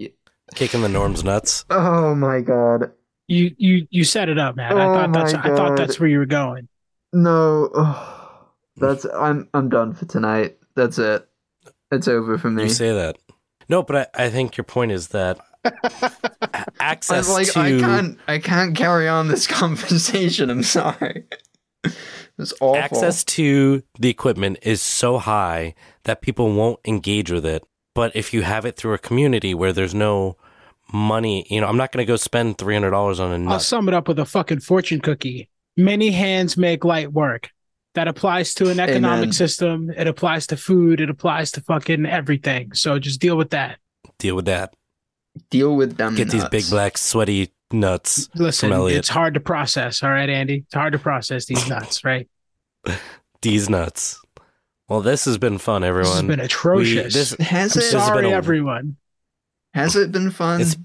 Kicking the norms nuts. oh my god! You you you set it up, man. I Oh thought that's my I thought that's where you were going. No, oh, that's I'm I'm done for tonight. That's it. It's over for me. You say that. No, but I, I think your point is that [LAUGHS] access I'm like to I can't I can't carry on this [LAUGHS] conversation. I'm sorry. It's awful. access to the equipment is so high that people won't engage with it. But if you have it through a community where there's no money, you know, I'm not going to go spend three hundred dollars on a I'll nut. sum it up with a fucking fortune cookie. Many hands make light work. That applies to an economic Amen. system. It applies to food. It applies to fucking everything. So just deal with that. Deal with that. Deal with them. Get these big black sweaty nuts. Listen, Elliot. it's hard to process. All right, Andy. It's hard to process these nuts, right? [LAUGHS] These nuts. Well, this has been fun, everyone. This has everyone. been We- atrocious. this- Has I'm it? Sorry, been a- everyone. Has it been fun? It's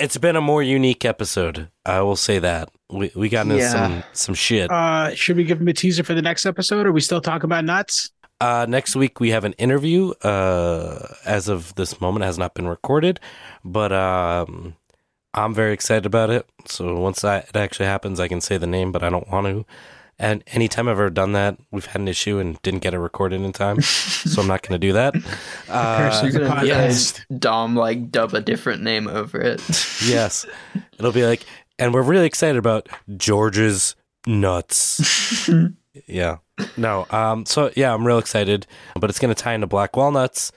it's been a more unique episode. I will say that. We we got into Yeah. some some shit. Uh, should we give him a teaser for the next episode? Are we still talking about nuts? Uh, next week we have an interview. Uh, as of this moment, it has not been recorded, but um, I'm very excited about it. So once that it actually happens, I can say the name, but I don't want to. And anytime I've ever done that, we've had an issue and didn't get it recorded in time, [LAUGHS] so I'm not going to do that. Uh, Person's You're gonna podcast. have Dom like dub a different name over it. [LAUGHS] yes, it'll be like, and we're really excited about George's nuts. [LAUGHS] yeah. No. Um. So yeah, I'm real excited, but it's gonna tie into Black Walnuts,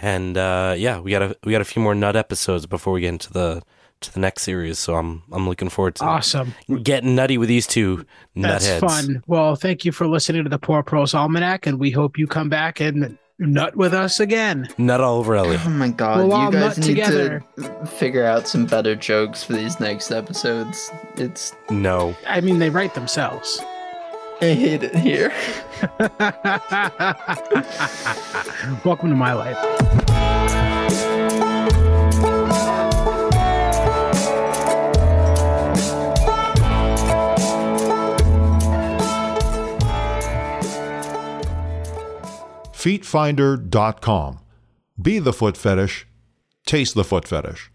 and uh, yeah, we got a we got a few more nut episodes before we get into the to the next series. So I'm I'm looking forward to it. Awesome. getting nutty with these two That's nutheads. fun. Well, thank you for listening to the Poor Proles' Almanac, and we hope you come back and nut with us again. Nut all over Elliot. Oh my god, We'll all you guys nut need together. to figure out some better jokes for these next episodes. It's No. I mean, they write themselves. I hate it here. [LAUGHS] [LAUGHS] Welcome to my life. feetfinder.com. Be the foot fetish, taste the foot fetish.